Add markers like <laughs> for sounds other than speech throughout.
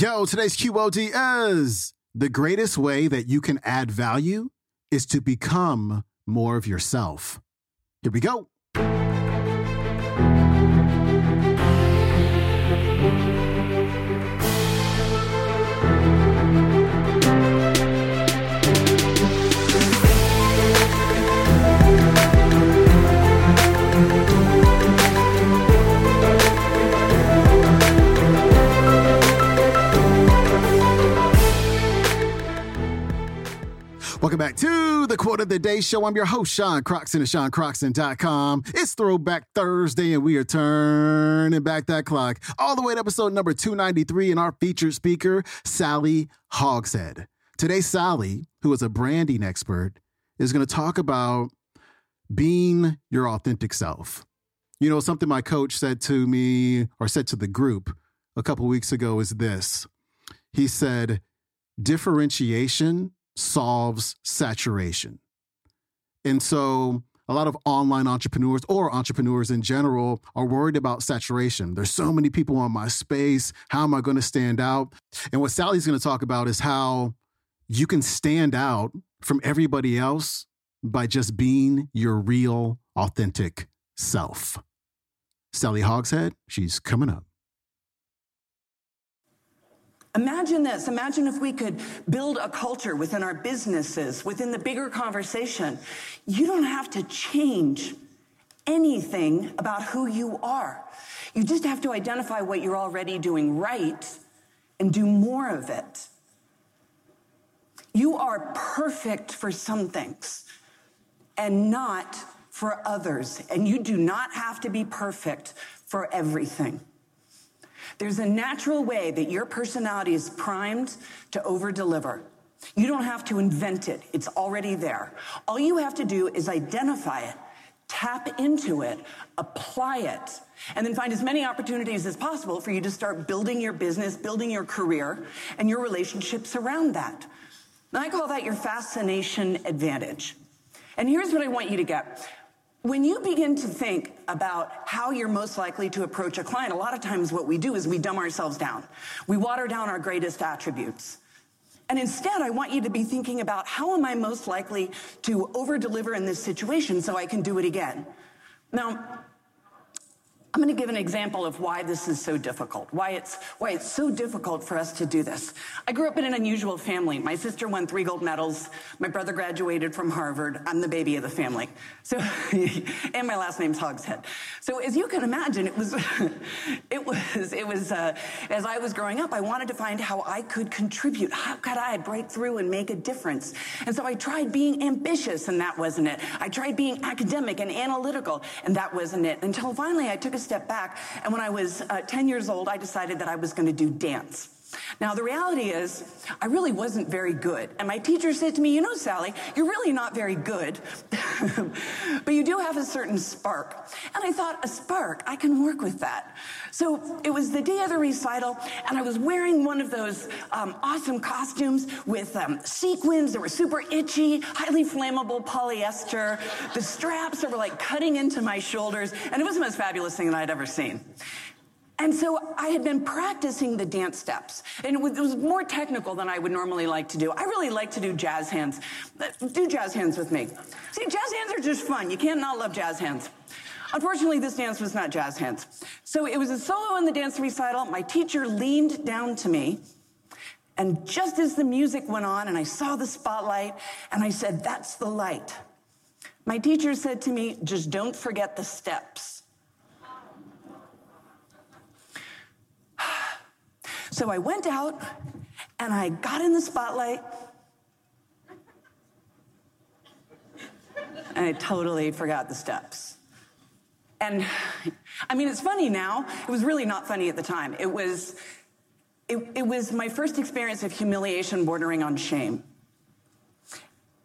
Yo, today's QOD is the greatest way that you can add value is to become more of yourself. Here we go. Quote of the Day Show. I'm your host, Sean Croxton of SeanCroxton.com. It's Throwback Thursday, and we are turning back that clock all the way to episode number 293 and our featured speaker, Sally Hogshead. Today, Sally, who is a branding expert, is going to talk about being your authentic self. You know, something my coach said to me or said to the group a couple weeks ago is this. He said, differentiation solves saturation. And so a lot of online entrepreneurs or entrepreneurs in general are worried about saturation. There's so many people on my space. How am I going to stand out? And what Sally's going to talk about is how you can stand out from everybody else by just being your real, authentic self. Sally Hogshead, she's coming up. Imagine this. Imagine if we could build a culture within our businesses, within the bigger conversation. You don't have to change anything about who you are. You just have to identify what you're already doing right and do more of it. You are perfect for some things and not for others. And you do not have to be perfect for everything. There's a natural way that your personality is primed to over deliver. You don't have to invent it, it's already there. All you have to do is identify it, tap into it, apply it, and then find as many opportunities as possible for you to start building your business, building your career, and your relationships around that. And I call that your fascination advantage. And here's what I want you to get. When you begin to think about how you're most likely to approach a client, a lot of times what we do is we dumb ourselves down. We water down our greatest attributes. And instead, I want you to be thinking about how am I most likely to over deliver in this situation so I can do it again? Now, I'm going to give an example of why this is so difficult, why it's, why it's so difficult for us to do this. I grew up in an unusual family. My sister won three gold medals. My brother graduated from Harvard. I'm the baby of the family. So, <laughs> and my last name's Hogshead. So as you can imagine, it was, <laughs> it was, it was, uh, as I was growing up, I wanted to find how I could contribute. How could I break through and make a difference? And so I tried being ambitious and that wasn't it. I tried being academic and analytical and that wasn't it. Until finally I took a step back. And when I was uh, 10 years old, I decided that I was going to do dance. Now, the reality is, I really wasn't very good. And my teacher said to me, You know, Sally, you're really not very good, <laughs> but you do have a certain spark. And I thought, A spark, I can work with that. So it was the day of the recital, and I was wearing one of those um, awesome costumes with um, sequins that were super itchy, highly flammable polyester, the straps that were like cutting into my shoulders, and it was the most fabulous thing that I'd ever seen. And so I had been practicing the dance steps, and it was, more technical than I would normally like to do. I really like to do jazz hands. Uh, do jazz hands with me. See, jazz hands are just fun. You can't not love jazz hands. Unfortunately, this dance was not jazz hands. So it was a solo in the dance recital. My teacher leaned down to me, and just as the music went on and I saw the spotlight, and I said, That's the light. My teacher said to me, Just don't forget the steps. So I went out and I got in the spotlight. And I totally forgot the steps. And I mean, it's funny now. It was really not funny at the time. It was, it, it was my first experience of humiliation bordering on shame.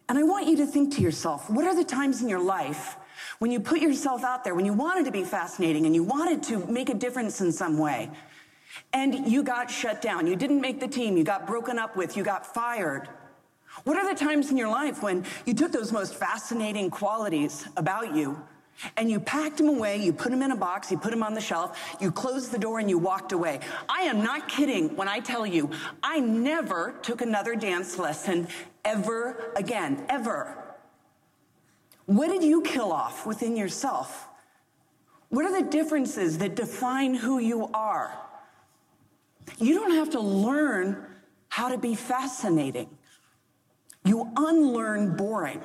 And I want you to think to yourself what are the times in your life when you put yourself out there, when you wanted to be fascinating and you wanted to make a difference in some way, and you got shut down. You didn't make the team. You got broken up with. You got fired. What are the times in your life when you took those most fascinating qualities about you and you packed them away, you put them in a box, you put them on the shelf, you closed the door and you walked away. I am not kidding when I tell you, I never took another dance lesson ever again, ever. What did you kill off within yourself? What are the differences that define who you are? You don't have to learn how to be fascinating. You unlearn boring.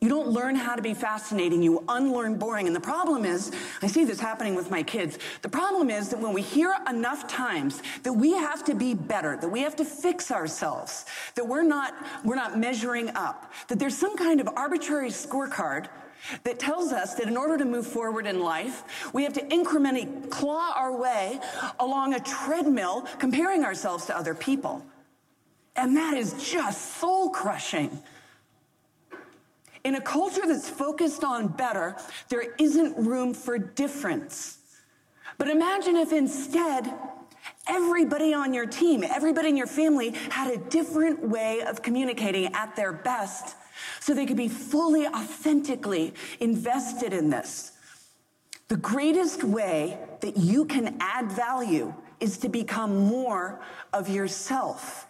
You don't learn how to be fascinating, you unlearn boring. And the problem is, I see this happening with my kids. The problem is that when we hear enough times that we have to be better, that we have to fix ourselves, that we're not, we're not measuring up, that there's some kind of arbitrary scorecard that tells us that in order to move forward in life, we have to incrementally claw our way along a treadmill comparing ourselves to other people. And that is just soul crushing. In a culture that's focused on better, there isn't room for difference. But imagine if instead, everybody on your team, everybody in your family had a different way of communicating at their best so they could be fully, authentically invested in this. The greatest way that you can add value is to become more of yourself.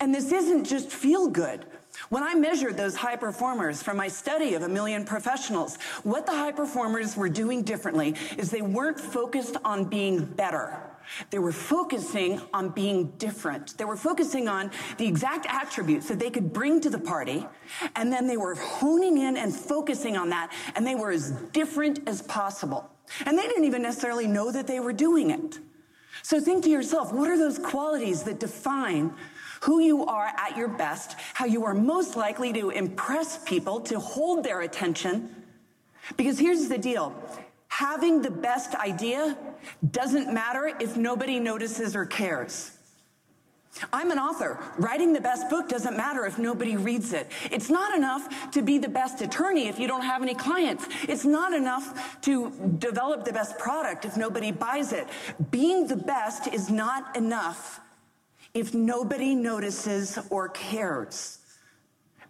And this isn't just feel good. When I measured those high performers from my study of a million professionals, what the high performers were doing differently is they weren't focused on being better. They were focusing on being different. They were focusing on the exact attributes that they could bring to the party, and then they were honing in and focusing on that, and they were as different as possible. And they didn't even necessarily know that they were doing it. So think to yourself, what are those qualities that define who you are at your best, how you are most likely to impress people, to hold their attention. Because here's the deal having the best idea doesn't matter if nobody notices or cares. I'm an author. Writing the best book doesn't matter if nobody reads it. It's not enough to be the best attorney if you don't have any clients. It's not enough to develop the best product if nobody buys it. Being the best is not enough if nobody notices or cares.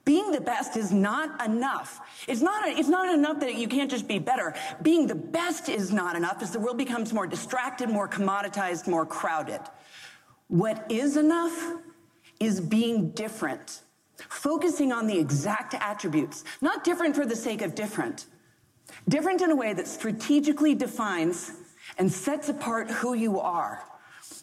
Being the best is not enough. It's not, it's not enough that you can't just be better. Being the best is not enough as the world becomes more distracted, more commoditized, more crowded. What is enough is being different, focusing on the exact attributes, not different for the sake of different, different in a way that strategically defines and sets apart who you are.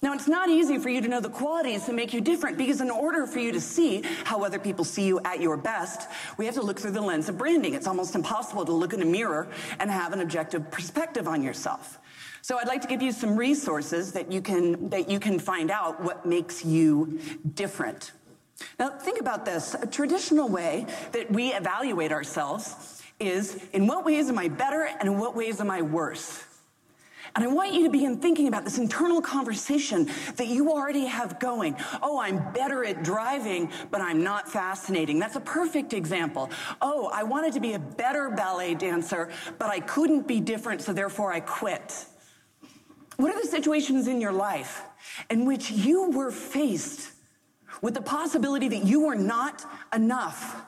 Now, it's not easy for you to know the qualities that make you different because, in order for you to see how other people see you at your best, we have to look through the lens of branding. It's almost impossible to look in a mirror and have an objective perspective on yourself. So, I'd like to give you some resources that you can, that you can find out what makes you different. Now, think about this. A traditional way that we evaluate ourselves is in what ways am I better and in what ways am I worse? And I want you to begin thinking about this internal conversation that you already have going. Oh, I'm better at driving, but I'm not fascinating. That's a perfect example. Oh, I wanted to be a better ballet dancer, but I couldn't be different, so therefore I quit. What are the situations in your life in which you were faced with the possibility that you were not enough?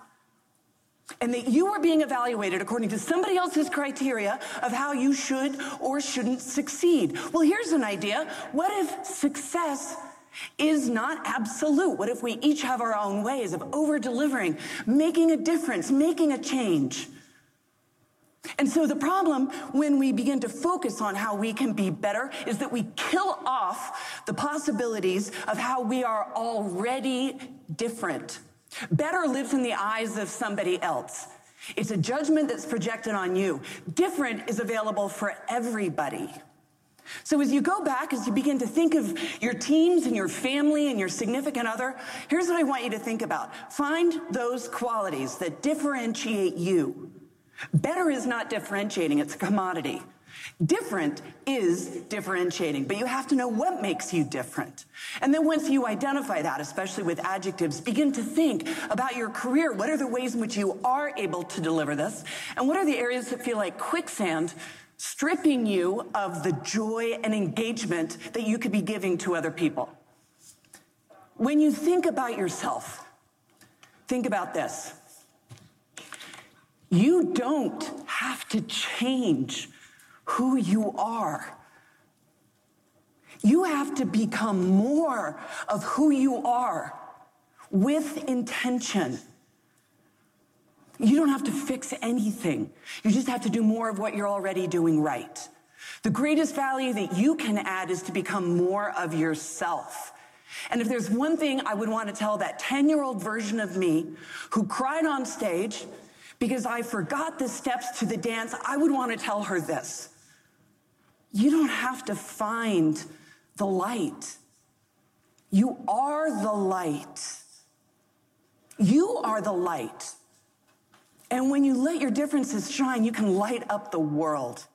And that you are being evaluated according to somebody else's criteria of how you should or shouldn't succeed. Well, here's an idea. What if success is not absolute? What if we each have our own ways of over delivering, making a difference, making a change? And so the problem when we begin to focus on how we can be better is that we kill off the possibilities of how we are already different. Better lives in the eyes of somebody else. It's a judgment that's projected on you. Different is available for everybody. So as you go back, as you begin to think of your teams and your family and your significant other, here's what I want you to think about. Find those qualities that differentiate you. Better is not differentiating, it's a commodity. Different is differentiating, but you have to know what makes you different. And then once you identify that, especially with adjectives, begin to think about your career. What are the ways in which you are able to deliver this? And what are the areas that feel like quicksand, stripping you of the joy and engagement that you could be giving to other people? When you think about yourself, think about this. You don't have to change who you are. You have to become more of who you are with intention. You don't have to fix anything. You just have to do more of what you're already doing right. The greatest value that you can add is to become more of yourself. And if there's one thing I would want to tell that 10 year old version of me who cried on stage because I forgot the steps to the dance, I would want to tell her this. You don't have to find the light. You are the light. You are the light. And when you let your differences shine, you can light up the world.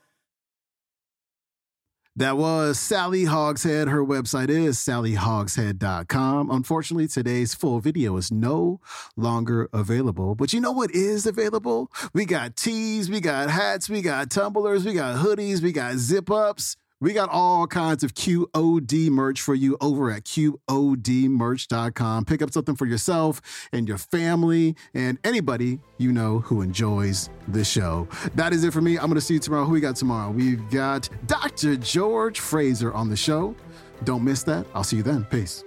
That was Sally Hogshead. Her website is sallyhogshead.com. Unfortunately, today's full video is no longer available. But you know what is available? We got tees, we got hats, we got tumblers, we got hoodies, we got zip ups. We got all kinds of QOD merch for you over at QODmerch.com. Pick up something for yourself and your family and anybody you know who enjoys the show. That is it for me. I'm going to see you tomorrow. Who we got tomorrow? We've got Dr. George Fraser on the show. Don't miss that. I'll see you then. Peace.